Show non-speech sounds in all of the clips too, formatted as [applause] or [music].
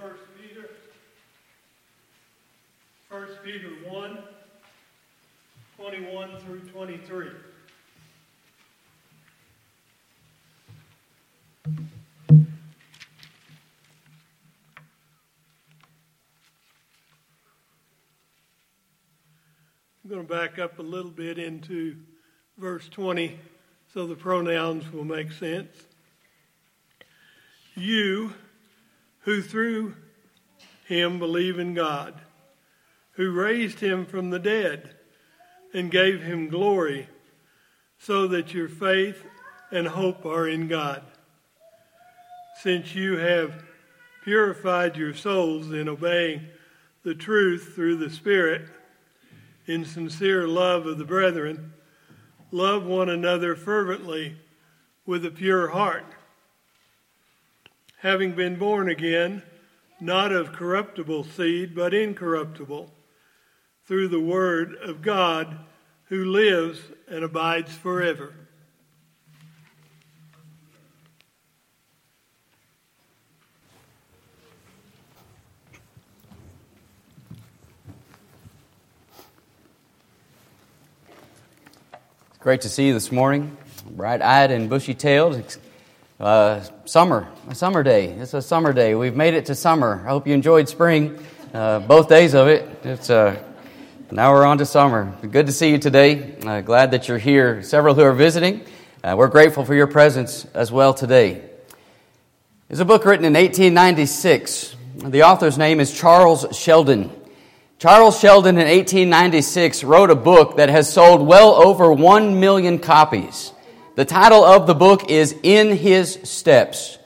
First Peter. First Peter 1, 21 through 23. I'm going to back up a little bit into verse 20 so the pronouns will make sense. You who through him believe in God, who raised him from the dead and gave him glory, so that your faith and hope are in God. Since you have purified your souls in obeying the truth through the Spirit, in sincere love of the brethren, love one another fervently with a pure heart. Having been born again, not of corruptible seed, but incorruptible, through the Word of God who lives and abides forever. Great to see you this morning, bright eyed and bushy tailed. Uh, summer, a summer day. It's a summer day. We've made it to summer. I hope you enjoyed spring, uh, both days of it. It's uh, now we're on to summer. Good to see you today. Uh, glad that you're here. Several who are visiting. Uh, we're grateful for your presence as well today. It's a book written in 1896. The author's name is Charles Sheldon. Charles Sheldon in 1896 wrote a book that has sold well over 1 million copies. The title of the book is In His Steps.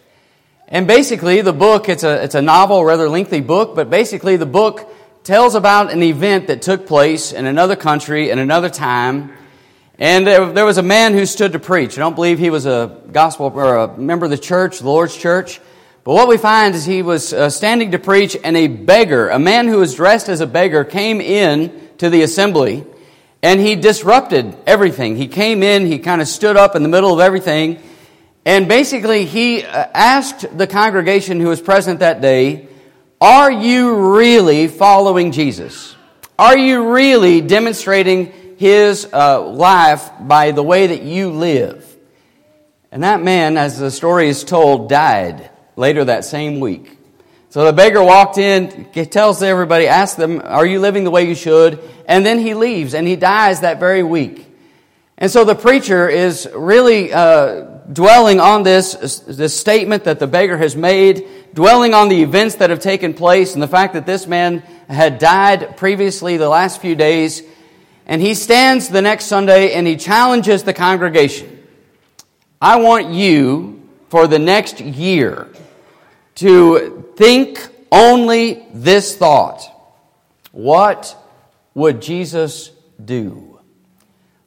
And basically, the book, it's a, it's a novel, rather lengthy book, but basically, the book tells about an event that took place in another country in another time. And there was a man who stood to preach. I don't believe he was a gospel or a member of the church, the Lord's church. But what we find is he was uh, standing to preach, and a beggar, a man who was dressed as a beggar, came in to the assembly, and he disrupted everything. He came in, he kind of stood up in the middle of everything, and basically he uh, asked the congregation who was present that day, Are you really following Jesus? Are you really demonstrating his uh, life by the way that you live? And that man, as the story is told, died later that same week. So the beggar walked in, tells everybody, asks them, Are you living the way you should? And then he leaves and he dies that very week. And so the preacher is really uh, dwelling on this, this statement that the beggar has made, dwelling on the events that have taken place and the fact that this man had died previously the last few days. And he stands the next Sunday and he challenges the congregation. I want you for the next year to think only this thought What would Jesus do?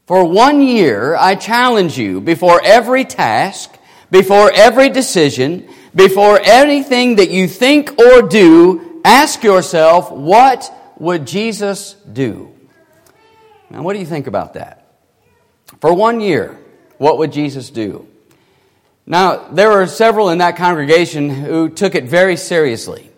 For one year, I challenge you before every task, before every decision, before anything that you think or do, ask yourself, what would Jesus do? Now, what do you think about that? For one year, what would Jesus do? Now, there were several in that congregation who took it very seriously.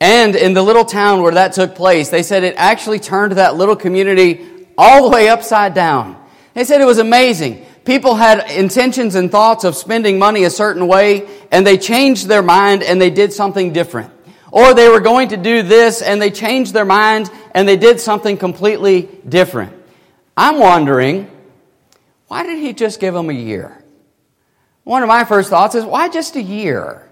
And in the little town where that took place, they said it actually turned that little community all the way upside down. They said it was amazing. People had intentions and thoughts of spending money a certain way, and they changed their mind and they did something different. Or they were going to do this and they changed their mind and they did something completely different. I'm wondering, why did he just give them a year? One of my first thoughts is, why just a year?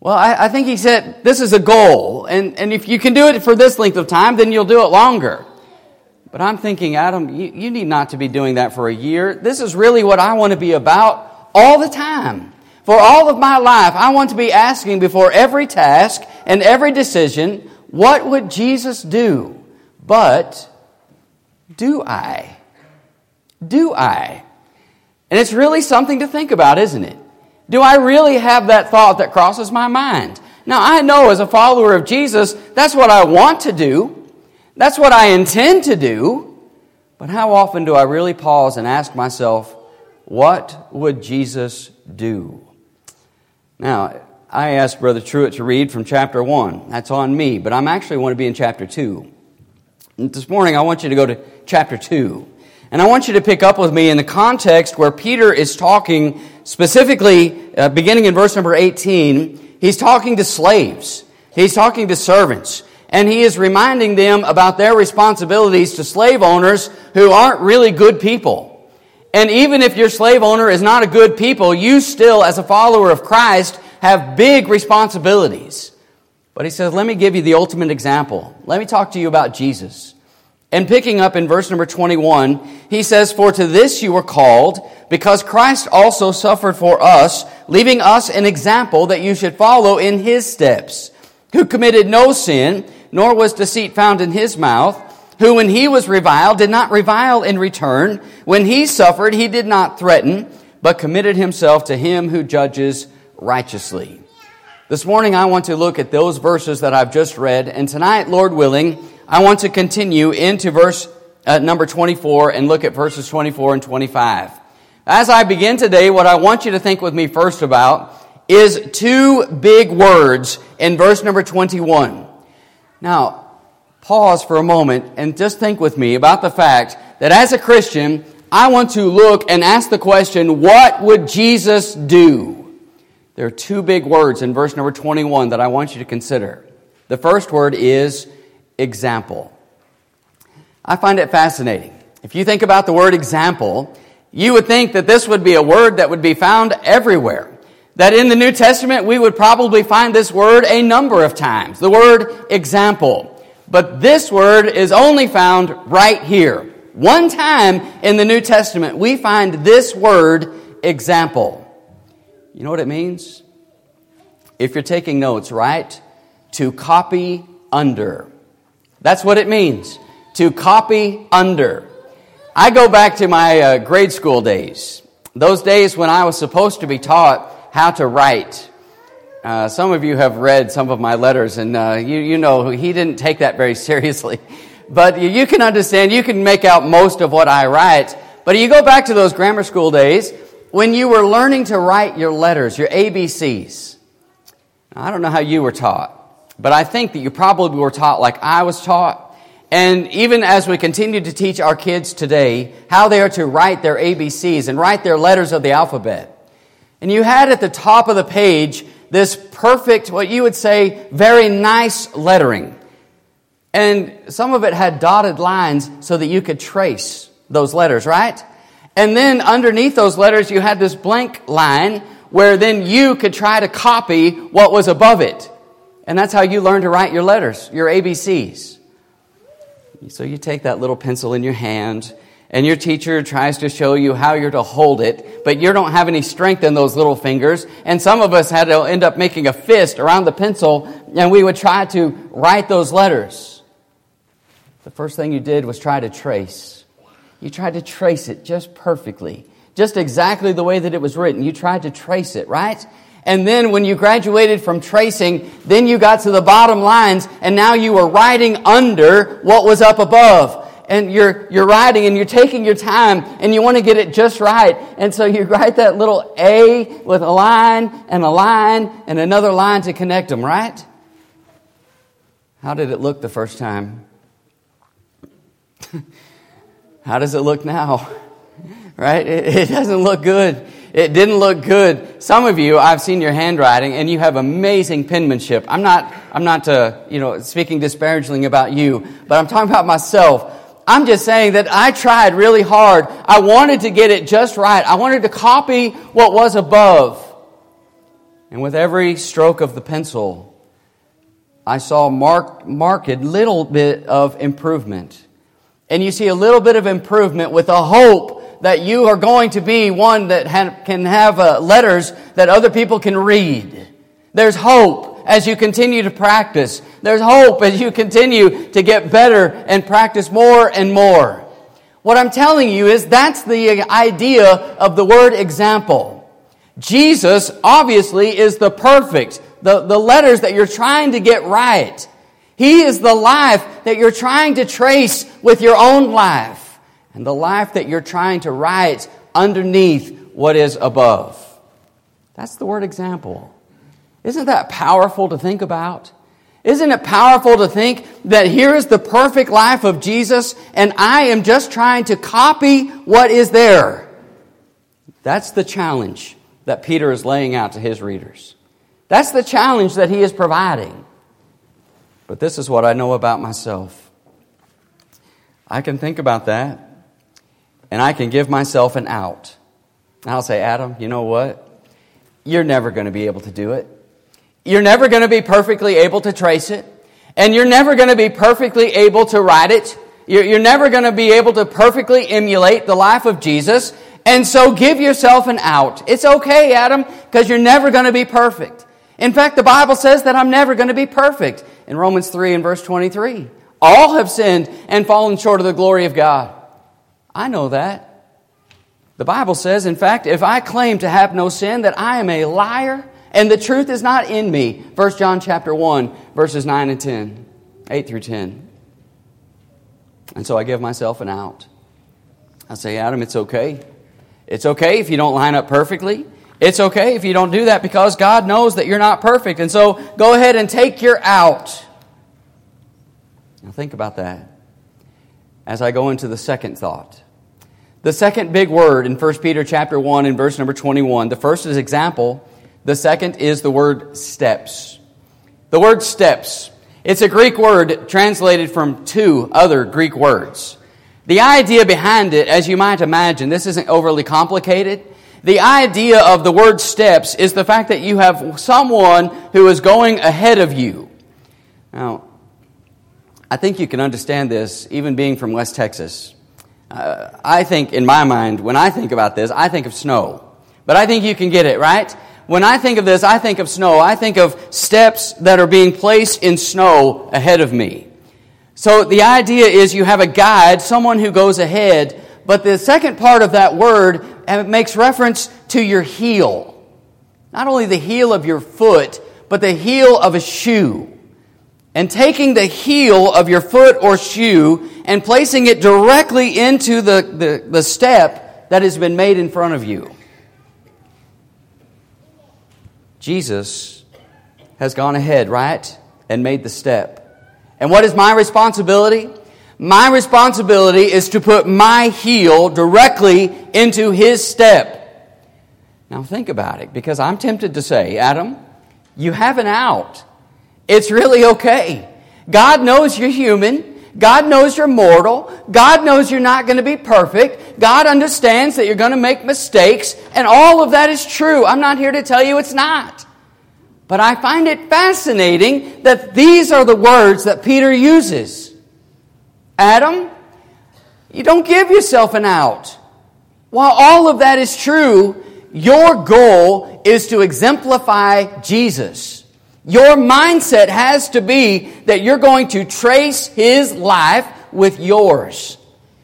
Well, I, I, think he said this is a goal, and, and if you can do it for this length of time, then you'll do it longer. But I'm thinking, Adam, you, you need not to be doing that for a year. This is really what I want to be about all the time. For all of my life, I want to be asking before every task and every decision, what would Jesus do? But do I? Do I? And it's really something to think about, isn't it? Do I really have that thought that crosses my mind? Now, I know as a follower of Jesus, that's what I want to do. That's what I intend to do. But how often do I really pause and ask myself, what would Jesus do? Now, I asked Brother Truett to read from chapter 1. That's on me, but I'm actually want to be in chapter 2. This morning, I want you to go to chapter 2. And I want you to pick up with me in the context where Peter is talking specifically, uh, beginning in verse number 18, he's talking to slaves. He's talking to servants. And he is reminding them about their responsibilities to slave owners who aren't really good people. And even if your slave owner is not a good people, you still, as a follower of Christ, have big responsibilities. But he says, let me give you the ultimate example. Let me talk to you about Jesus. And picking up in verse number 21, he says, For to this you were called, because Christ also suffered for us, leaving us an example that you should follow in his steps, who committed no sin, nor was deceit found in his mouth, who when he was reviled did not revile in return, when he suffered he did not threaten, but committed himself to him who judges righteously. This morning I want to look at those verses that I've just read, and tonight, Lord willing, I want to continue into verse uh, number 24 and look at verses 24 and 25. As I begin today, what I want you to think with me first about is two big words in verse number 21. Now, pause for a moment and just think with me about the fact that as a Christian, I want to look and ask the question, what would Jesus do? There are two big words in verse number 21 that I want you to consider. The first word is example. I find it fascinating. If you think about the word example, you would think that this would be a word that would be found everywhere. That in the New Testament, we would probably find this word a number of times. The word example. But this word is only found right here. One time in the New Testament, we find this word example. You know what it means? If you're taking notes, right? To copy under. That's what it means. To copy under. I go back to my uh, grade school days. Those days when I was supposed to be taught how to write. Uh, some of you have read some of my letters, and uh, you, you know he didn't take that very [laughs] seriously. But you can understand, you can make out most of what I write. But you go back to those grammar school days, when you were learning to write your letters, your ABCs, I don't know how you were taught, but I think that you probably were taught like I was taught. And even as we continue to teach our kids today how they are to write their ABCs and write their letters of the alphabet. And you had at the top of the page this perfect, what you would say, very nice lettering. And some of it had dotted lines so that you could trace those letters, right? And then underneath those letters, you had this blank line where then you could try to copy what was above it. And that's how you learn to write your letters, your ABCs. So you take that little pencil in your hand, and your teacher tries to show you how you're to hold it, but you don't have any strength in those little fingers. And some of us had to end up making a fist around the pencil, and we would try to write those letters. The first thing you did was try to trace. You tried to trace it just perfectly, just exactly the way that it was written. You tried to trace it, right? And then when you graduated from tracing, then you got to the bottom lines and now you were writing under what was up above. And you're, you're writing and you're taking your time and you want to get it just right. And so you write that little A with a line and a line and another line to connect them, right? How did it look the first time? [laughs] How does it look now? [laughs] Right? It, it, doesn't look good. It didn't look good. Some of you, I've seen your handwriting, and you have amazing penmanship. I'm not, I'm not, uh, you know, speaking disparagingly about you, but I'm talking about myself. I'm just saying that I tried really hard. I wanted to get it just right. I wanted to copy what was above. And with every stroke of the pencil, I saw mark, marked little bit of improvement and you see a little bit of improvement with a hope that you are going to be one that ha- can have uh, letters that other people can read. There's hope as you continue to practice. There's hope as you continue to get better and practice more and more. What I'm telling you is that's the idea of the word example. Jesus obviously is the perfect, the, the letters that you're trying to get right. He is the life that you're trying to trace with your own life and the life that you're trying to write underneath what is above. That's the word example. Isn't that powerful to think about? Isn't it powerful to think that here is the perfect life of Jesus and I am just trying to copy what is there? That's the challenge that Peter is laying out to his readers. That's the challenge that he is providing. But this is what I know about myself. I can think about that and I can give myself an out. I'll say, Adam, you know what? You're never going to be able to do it. You're never going to be perfectly able to trace it. And you're never going to be perfectly able to write it. You're never going to be able to perfectly emulate the life of Jesus. And so give yourself an out. It's okay, Adam, because you're never going to be perfect. In fact, the Bible says that I'm never going to be perfect in Romans 3 and verse 23. All have sinned and fallen short of the glory of God. I know that. The Bible says, in fact, if I claim to have no sin, that I am a liar and the truth is not in me. 1 John chapter 1, verses 9 and 10, 8 through 10. And so I give myself an out. I say, Adam, it's okay. It's okay if you don't line up perfectly. It's okay if you don't do that because God knows that you're not perfect. And so go ahead and take your out. Now think about that as I go into the second thought. The second big word in 1 Peter chapter 1 and verse number 21. The first is example. The second is the word steps. The word steps. It's a Greek word translated from two other Greek words. The idea behind it, as you might imagine, this isn't overly complicated. The idea of the word steps is the fact that you have someone who is going ahead of you. Now, I think you can understand this even being from West Texas. Uh, I think, in my mind, when I think about this, I think of snow. But I think you can get it, right? When I think of this, I think of snow. I think of steps that are being placed in snow ahead of me. So the idea is you have a guide, someone who goes ahead, but the second part of that word makes reference to your heel. Not only the heel of your foot, but the heel of a shoe. And taking the heel of your foot or shoe and placing it directly into the, the, the step that has been made in front of you. Jesus has gone ahead, right? And made the step. And what is my responsibility? My responsibility is to put my heel directly into his step. Now think about it, because I'm tempted to say, Adam, you have an out. It's really okay. God knows you're human. God knows you're mortal. God knows you're not going to be perfect. God understands that you're going to make mistakes. And all of that is true. I'm not here to tell you it's not. But I find it fascinating that these are the words that Peter uses. Adam, you don't give yourself an out. While all of that is true, your goal is to exemplify Jesus. Your mindset has to be that you're going to trace his life with yours.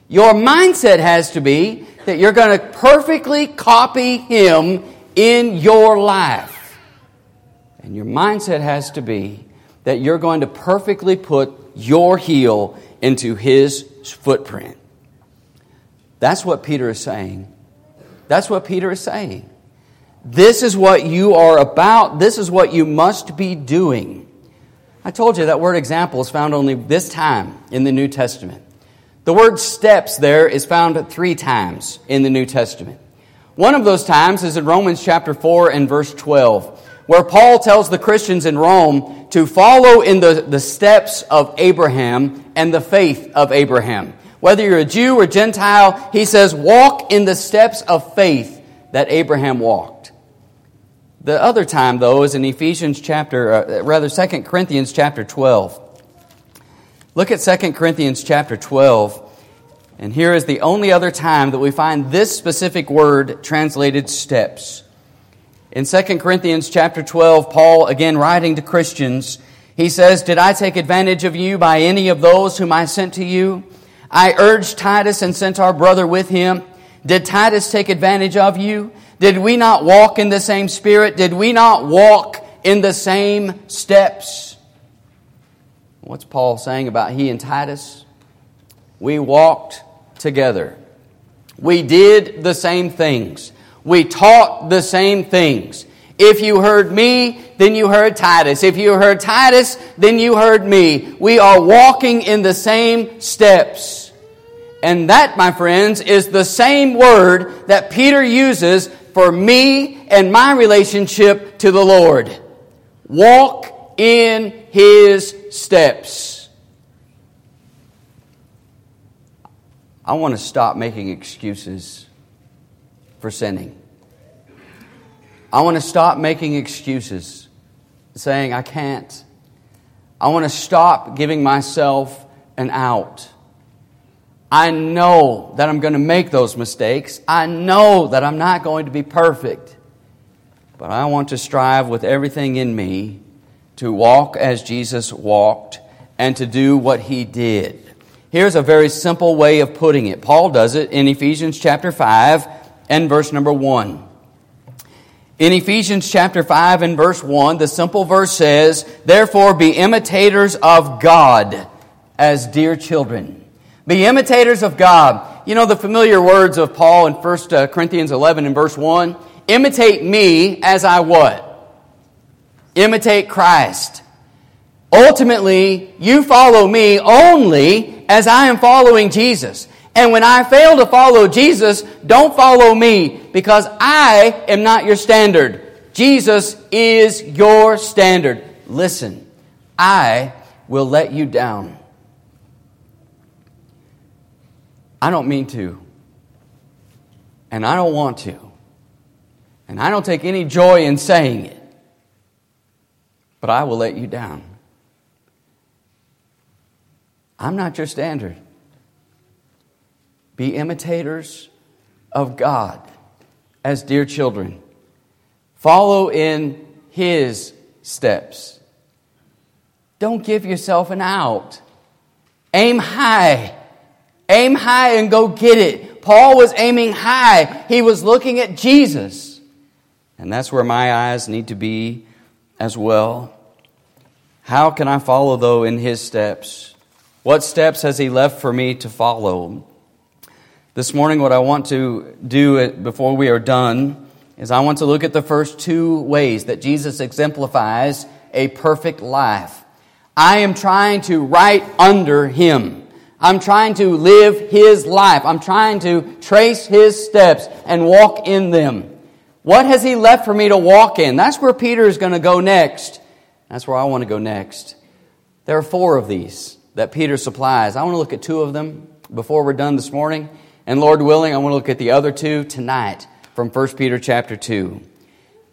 Your mindset has to be that you're going to perfectly copy him in your life. And your mindset has to be that you're going to perfectly put your heel into his footprint. That's what Peter is saying. That's what Peter is saying. This is what you are about. This is what you must be doing. I told you that word example is found only this time in the New Testament. The word steps there is found three times in the New Testament. One of those times is in Romans chapter 4 and verse 12, where Paul tells the Christians in Rome to follow in the, the steps of Abraham and the faith of Abraham. Whether you're a Jew or Gentile, he says, walk in the steps of faith that Abraham walked. The other time, though, is in Ephesians chapter, uh, rather, 2 Corinthians chapter 12. Look at 2 Corinthians chapter 12. And here is the only other time that we find this specific word translated steps. In 2 Corinthians chapter 12, Paul, again writing to Christians, he says, Did I take advantage of you by any of those whom I sent to you? I urged Titus and sent our brother with him. Did Titus take advantage of you? Did we not walk in the same spirit? Did we not walk in the same steps? What's Paul saying about he and Titus? We walked together. We did the same things. We taught the same things. If you heard me, then you heard Titus. If you heard Titus, then you heard me. We are walking in the same steps. And that, my friends, is the same word that Peter uses for me and my relationship to the Lord. Walk in his steps. I want to stop making excuses for sinning. I want to stop making excuses, saying, I can't. I want to stop giving myself an out. I know that I'm going to make those mistakes. I know that I'm not going to be perfect. But I want to strive with everything in me to walk as Jesus walked and to do what he did. Here's a very simple way of putting it. Paul does it in Ephesians chapter 5 and verse number 1. In Ephesians chapter 5 and verse 1, the simple verse says, Therefore be imitators of God as dear children. Be imitators of God. You know the familiar words of Paul in 1 uh, Corinthians 11 and verse 1? Imitate me as I what? Imitate Christ. Ultimately, you follow me only as I am following Jesus. And when I fail to follow Jesus, don't follow me because I am not your standard. Jesus is your standard. Listen, I will let you down. I don't mean to. And I don't want to. And I don't take any joy in saying it. But I will let you down. I'm not your standard. Be imitators of God as dear children. Follow in His steps. Don't give yourself an out. Aim high. Aim high and go get it. Paul was aiming high. He was looking at Jesus. And that's where my eyes need to be as well. How can I follow, though, in his steps? What steps has he left for me to follow? This morning, what I want to do before we are done is I want to look at the first two ways that Jesus exemplifies a perfect life. I am trying to write under him. I'm trying to live his life. I'm trying to trace his steps and walk in them. What has he left for me to walk in? That's where Peter is going to go next. That's where I want to go next. There are four of these that Peter supplies. I want to look at two of them before we're done this morning. And Lord willing, I want to look at the other two tonight from 1 Peter chapter 2.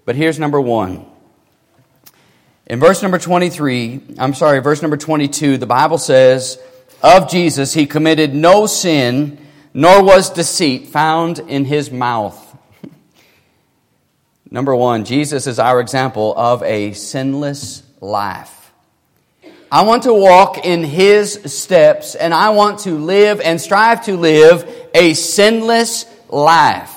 But here's number 1. In verse number 23, I'm sorry, verse number 22, the Bible says, Of Jesus he committed no sin, nor was deceit found in his mouth. [laughs] number one, Jesus is our example of a sinless life. I want to walk in His steps and I want to live and strive to live a sinless life.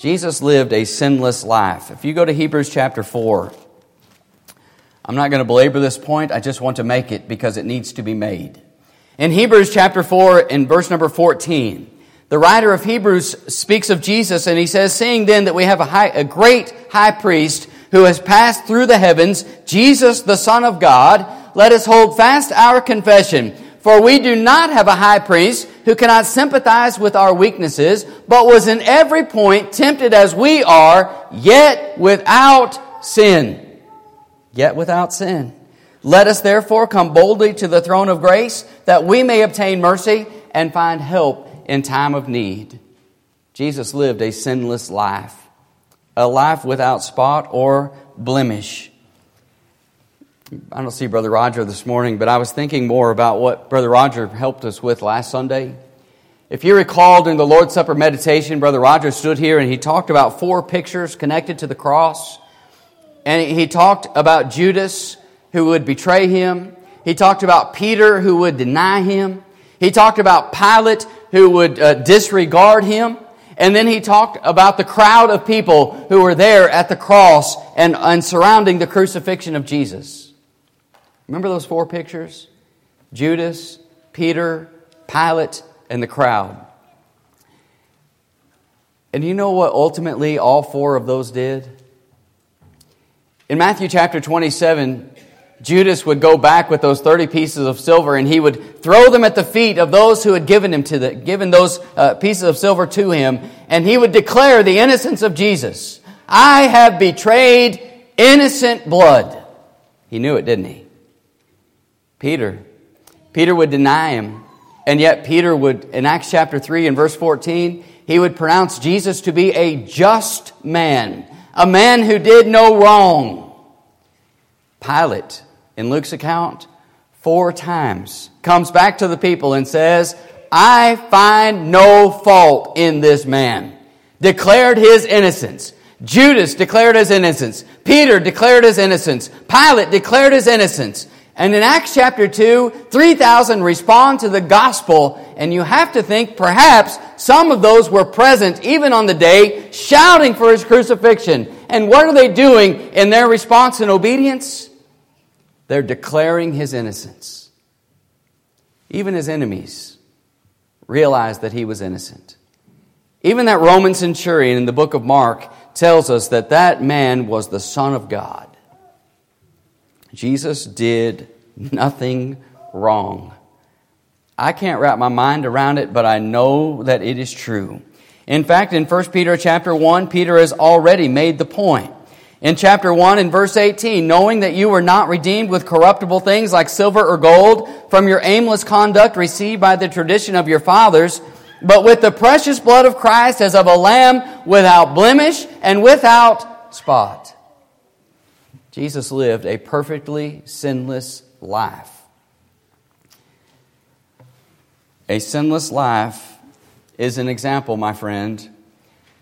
Jesus lived a sinless life. If you go to Hebrews chapter 4, I'm not going to belabor this point, I just want to make it because it needs to be made. In Hebrews chapter 4, in verse number 14, the writer of Hebrews speaks of Jesus and he says, Seeing then that we have a, high, a great high priest who has passed through the heavens, Jesus, the Son of God, let us hold fast our confession. For we do not have a high priest who cannot sympathize with our weaknesses, but was in every point tempted as we are, yet without sin. Yet without sin. Let us therefore come boldly to the throne of grace that we may obtain mercy and find help in time of need. Jesus lived a sinless life a life without spot or blemish. I don't see Brother Roger this morning, but I was thinking more about what Brother Roger helped us with last Sunday. If you recall during the Lord's Supper meditation, Brother Roger stood here and he talked about four pictures connected to the cross. And he talked about Judas who would betray him. He talked about Peter who would deny him. He talked about Pilate who would uh, disregard him. And then he talked about the crowd of people who were there at the cross and, and surrounding the crucifixion of Jesus. Remember those four pictures? Judas, Peter, Pilate, and the crowd. And you know what ultimately all four of those did? In Matthew chapter 27, Judas would go back with those 30 pieces of silver and he would throw them at the feet of those who had given him to the, given those uh, pieces of silver to him and he would declare the innocence of Jesus. I have betrayed innocent blood. He knew it, didn't he? Peter. Peter would deny him. And yet Peter would, in Acts chapter 3 and verse 14, he would pronounce Jesus to be a just man, a man who did no wrong. Pilate, in Luke's account, four times comes back to the people and says, I find no fault in this man. Declared his innocence. Judas declared his innocence. Peter declared his innocence. Pilate declared his innocence. And in Acts chapter 2, 3,000 respond to the gospel, and you have to think perhaps some of those were present even on the day shouting for his crucifixion. And what are they doing in their response and obedience? They're declaring his innocence. Even his enemies realized that he was innocent. Even that Roman centurion in the book of Mark tells us that that man was the Son of God. Jesus did nothing wrong. I can't wrap my mind around it, but I know that it is true. In fact, in 1 Peter chapter 1, Peter has already made the point. In chapter 1 in verse 18, knowing that you were not redeemed with corruptible things like silver or gold from your aimless conduct received by the tradition of your fathers, but with the precious blood of Christ as of a lamb without blemish and without spot. Jesus lived a perfectly sinless life. A sinless life is an example, my friend,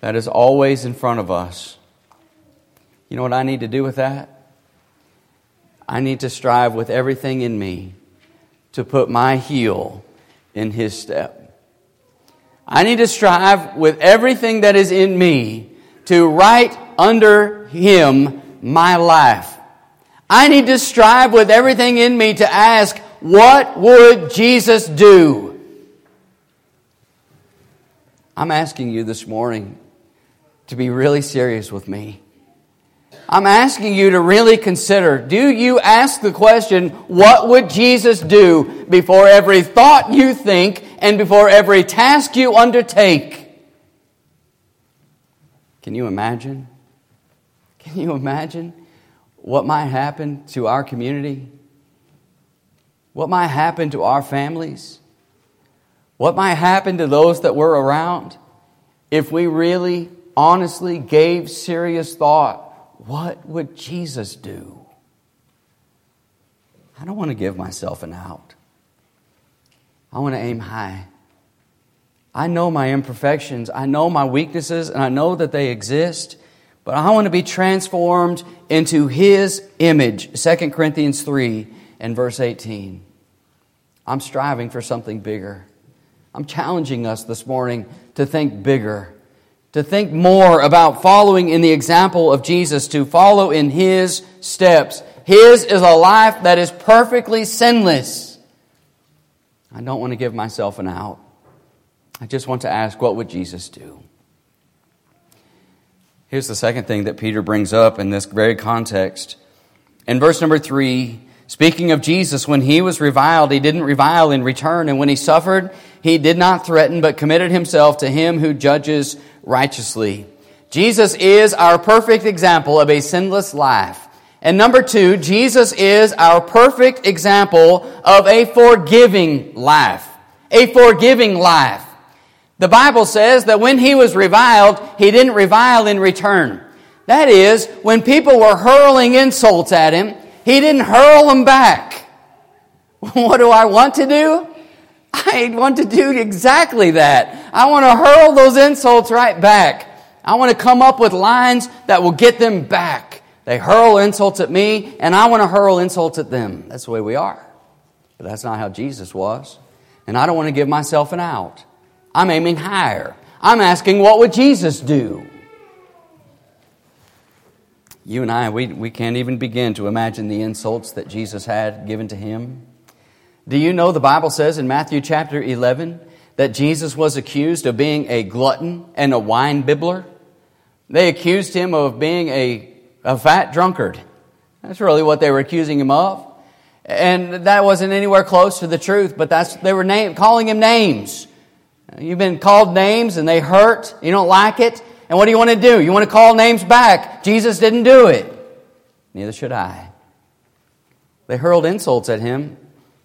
that is always in front of us. You know what I need to do with that? I need to strive with everything in me to put my heel in his step. I need to strive with everything that is in me to write under him my life. I need to strive with everything in me to ask, what would Jesus do? I'm asking you this morning to be really serious with me. I'm asking you to really consider do you ask the question, what would Jesus do before every thought you think and before every task you undertake? Can you imagine? Can you imagine what might happen to our community? What might happen to our families? What might happen to those that were around if we really, honestly gave serious thought? What would Jesus do? I don't want to give myself an out. I want to aim high. I know my imperfections, I know my weaknesses, and I know that they exist. But I want to be transformed into His image. 2 Corinthians 3 and verse 18. I'm striving for something bigger. I'm challenging us this morning to think bigger, to think more about following in the example of Jesus, to follow in His steps. His is a life that is perfectly sinless. I don't want to give myself an out. I just want to ask, what would Jesus do? Here's the second thing that Peter brings up in this very context. In verse number three, speaking of Jesus, when he was reviled, he didn't revile in return. And when he suffered, he did not threaten, but committed himself to him who judges righteously. Jesus is our perfect example of a sinless life. And number two, Jesus is our perfect example of a forgiving life. A forgiving life. The Bible says that when he was reviled, he didn't revile in return. That is, when people were hurling insults at him, he didn't hurl them back. [laughs] What do I want to do? [laughs] I want to do exactly that. I want to hurl those insults right back. I want to come up with lines that will get them back. They hurl insults at me, and I want to hurl insults at them. That's the way we are. But that's not how Jesus was. And I don't want to give myself an out. I'm aiming higher. I'm asking, what would Jesus do? You and I, we, we can't even begin to imagine the insults that Jesus had given to him. Do you know the Bible says in Matthew chapter 11 that Jesus was accused of being a glutton and a wine bibbler? They accused him of being a, a fat drunkard. That's really what they were accusing him of. And that wasn't anywhere close to the truth, but that's, they were name, calling him names. You've been called names and they hurt. You don't like it. And what do you want to do? You want to call names back. Jesus didn't do it. Neither should I. They hurled insults at him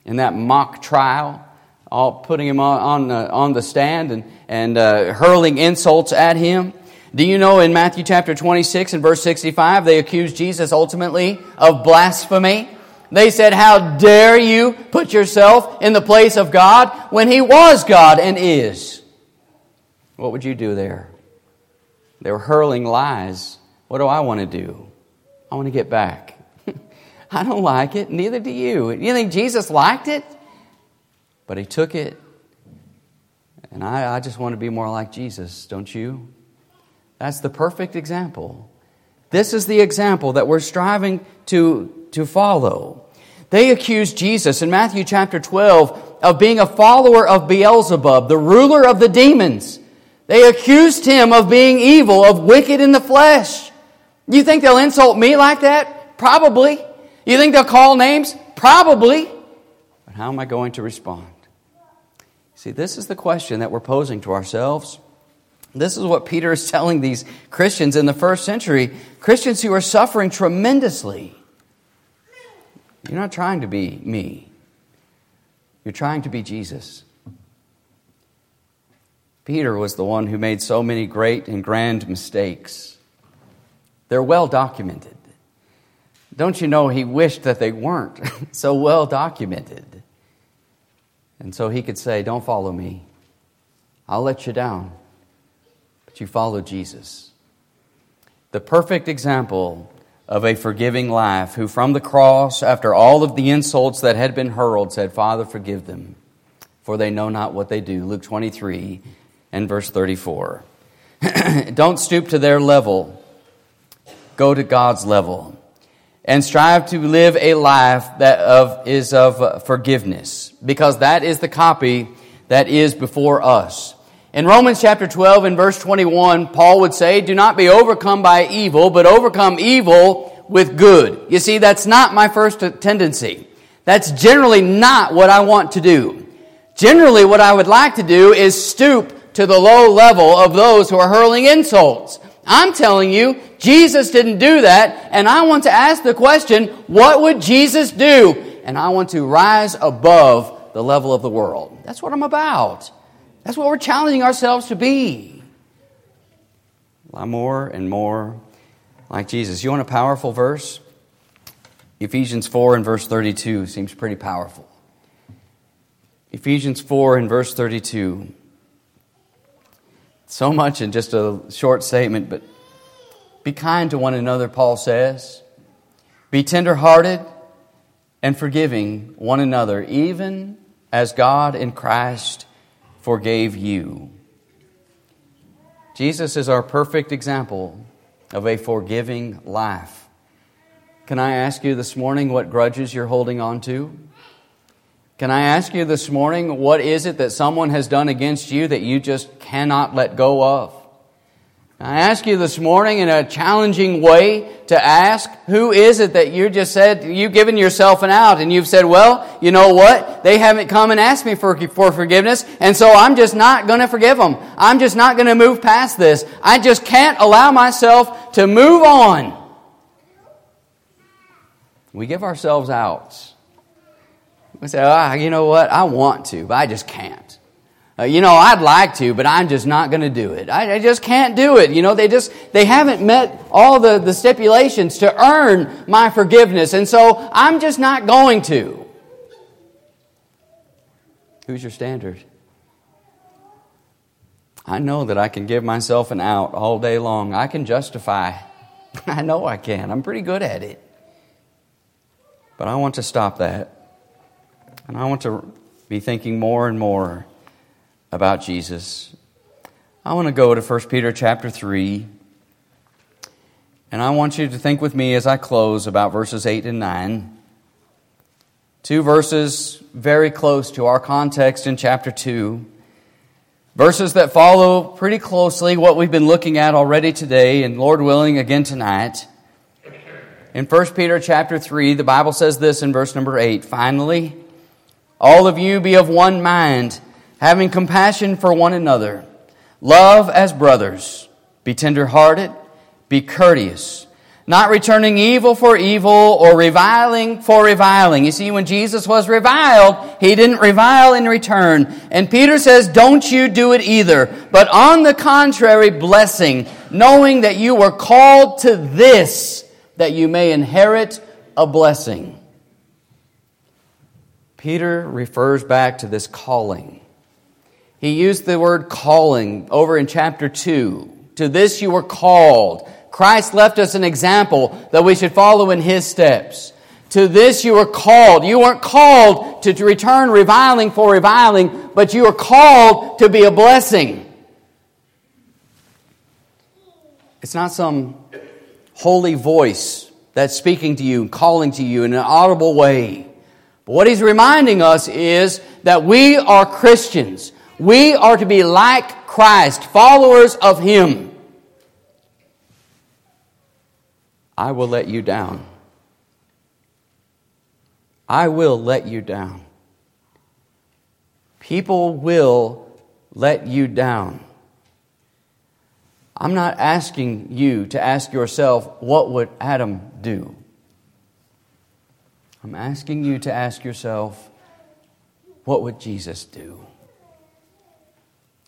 in that mock trial, all putting him on, on, the, on the stand and, and uh, hurling insults at him. Do you know in Matthew chapter 26 and verse 65, they accused Jesus ultimately of blasphemy? They said, How dare you put yourself in the place of God when He was God and is? What would you do there? They were hurling lies. What do I want to do? I want to get back. [laughs] I don't like it, neither do you. You think Jesus liked it? But He took it. And I, I just want to be more like Jesus, don't you? That's the perfect example. This is the example that we're striving to, to follow. They accused Jesus in Matthew chapter 12 of being a follower of Beelzebub, the ruler of the demons. They accused him of being evil, of wicked in the flesh. You think they'll insult me like that? Probably. You think they'll call names? Probably. But how am I going to respond? See, this is the question that we're posing to ourselves. This is what Peter is telling these Christians in the first century, Christians who are suffering tremendously. You're not trying to be me, you're trying to be Jesus. Peter was the one who made so many great and grand mistakes. They're well documented. Don't you know he wished that they weren't [laughs] so well documented? And so he could say, Don't follow me. I'll let you down But you follow Jesus. The perfect example of a forgiving life, who from the cross, after all of the insults that had been hurled, said, Father, forgive them, for they know not what they do. Luke 23 and verse 34. [clears throat] Don't stoop to their level, go to God's level. And strive to live a life that of, is of forgiveness, because that is the copy that is before us. In Romans chapter 12 and verse 21, Paul would say, Do not be overcome by evil, but overcome evil with good. You see, that's not my first tendency. That's generally not what I want to do. Generally, what I would like to do is stoop to the low level of those who are hurling insults. I'm telling you, Jesus didn't do that, and I want to ask the question, what would Jesus do? And I want to rise above the level of the world. That's what I'm about. That's what we're challenging ourselves to be. A lot more and more like Jesus. You want a powerful verse? Ephesians 4 and verse 32 seems pretty powerful. Ephesians 4 and verse 32. So much in just a short statement, but be kind to one another, Paul says. Be tenderhearted and forgiving one another, even as God in Christ forgave you. Jesus is our perfect example of a forgiving life. Can I ask you this morning what grudges you're holding on to? Can I ask you this morning what is it that someone has done against you that you just cannot let go of? I ask you this morning in a challenging way to ask, who is it that you just said, you've given yourself an out and you've said, well, you know what? They haven't come and asked me for, for forgiveness and so I'm just not going to forgive them. I'm just not going to move past this. I just can't allow myself to move on. We give ourselves outs. We say, ah, you know what? I want to, but I just can't. Uh, you know, I'd like to, but I'm just not going to do it. I, I, just can't do it. You know, they just, they haven't met all the, the stipulations to earn my forgiveness. And so I'm just not going to. Who's your standard? I know that I can give myself an out all day long. I can justify. [laughs] I know I can. I'm pretty good at it. But I want to stop that. And I want to be thinking more and more about Jesus. I want to go to 1 Peter chapter 3. And I want you to think with me as I close about verses 8 and 9. Two verses very close to our context in chapter 2. Verses that follow pretty closely what we've been looking at already today, and Lord willing, again tonight. In 1 Peter chapter 3, the Bible says this in verse number 8 Finally, all of you be of one mind, having compassion for one another. Love as brothers. Be tenderhearted. Be courteous not returning evil for evil or reviling for reviling. You see, when Jesus was reviled, he didn't revile in return. And Peter says, don't you do it either. But on the contrary, blessing, knowing that you were called to this, that you may inherit a blessing. Peter refers back to this calling. He used the word calling over in chapter 2. To this you were called. Christ left us an example that we should follow in his steps. To this you were called. You weren't called to return reviling for reviling, but you are called to be a blessing. It's not some holy voice that's speaking to you, calling to you in an audible way. But what he's reminding us is that we are Christians. We are to be like Christ, followers of him. I will let you down. I will let you down. People will let you down. I'm not asking you to ask yourself, what would Adam do? I'm asking you to ask yourself, what would Jesus do?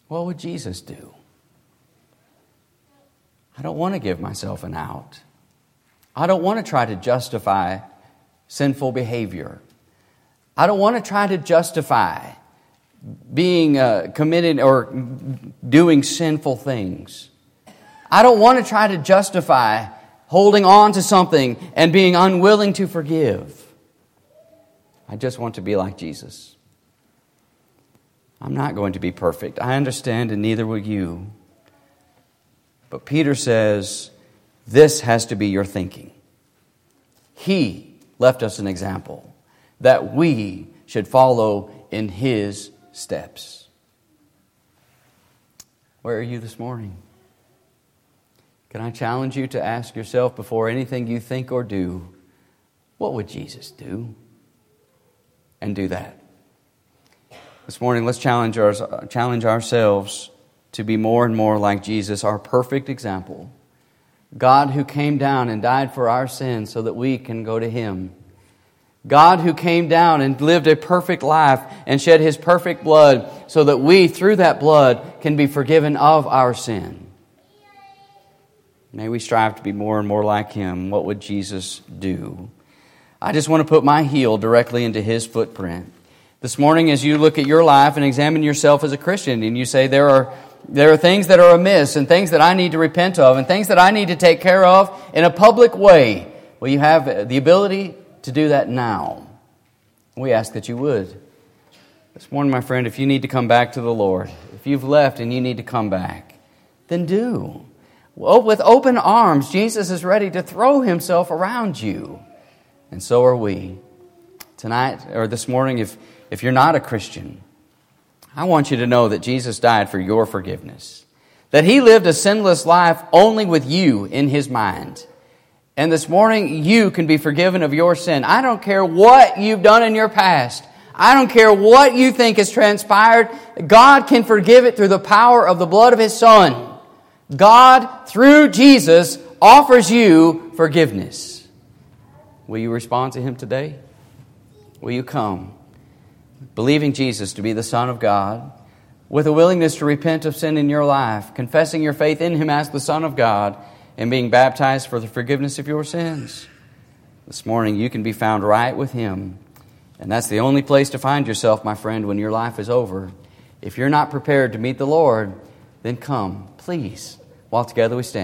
What would Jesus do? I don't want to give myself an out. I don't want to try to justify sinful behavior. I don't want to try to justify being uh, committed or doing sinful things. I don't want to try to justify holding on to something and being unwilling to forgive. I just want to be like Jesus. I'm not going to be perfect. I understand, and neither will you. But Peter says, this has to be your thinking. He left us an example that we should follow in his steps. Where are you this morning? Can I challenge you to ask yourself before anything you think or do, what would Jesus do? And do that. This morning, let's challenge, our, challenge ourselves to be more and more like Jesus, our perfect example God who came down and died for our sins so that we can go to Him. God who came down and lived a perfect life and shed His perfect blood so that we, through that blood, can be forgiven of our sin. May we strive to be more and more like Him. What would Jesus do? I just want to put my heel directly into His footprint. This morning, as you look at your life and examine yourself as a Christian, and you say, There are there are things that are amiss and things that I need to repent of and things that I need to take care of in a public way. Well, you have the ability to do that now. We ask that you would. This morning, my friend, if you need to come back to the Lord, if you've left and you need to come back, then do. Well, with open arms, Jesus is ready to throw himself around you. And so are we. Tonight, or this morning, if, if you're not a Christian, I want you to know that Jesus died for your forgiveness, that he lived a sinless life only with you in his mind. And this morning, you can be forgiven of your sin. I don't care what you've done in your past. I don't care what you think has transpired. God can forgive it through the power of the blood of his son. God, through Jesus, offers you forgiveness. Will you respond to him today? Will you come? believing Jesus to be the Son of God, with a willingness to repent of sin in your life, confessing your faith in Him as the Son of God, and being baptized for the forgiveness of your sins. This morning, you can be found right with Him. And that's the only place to find yourself, my friend, when your life is over. If you're not prepared to meet the Lord, then come, please, while together we stand.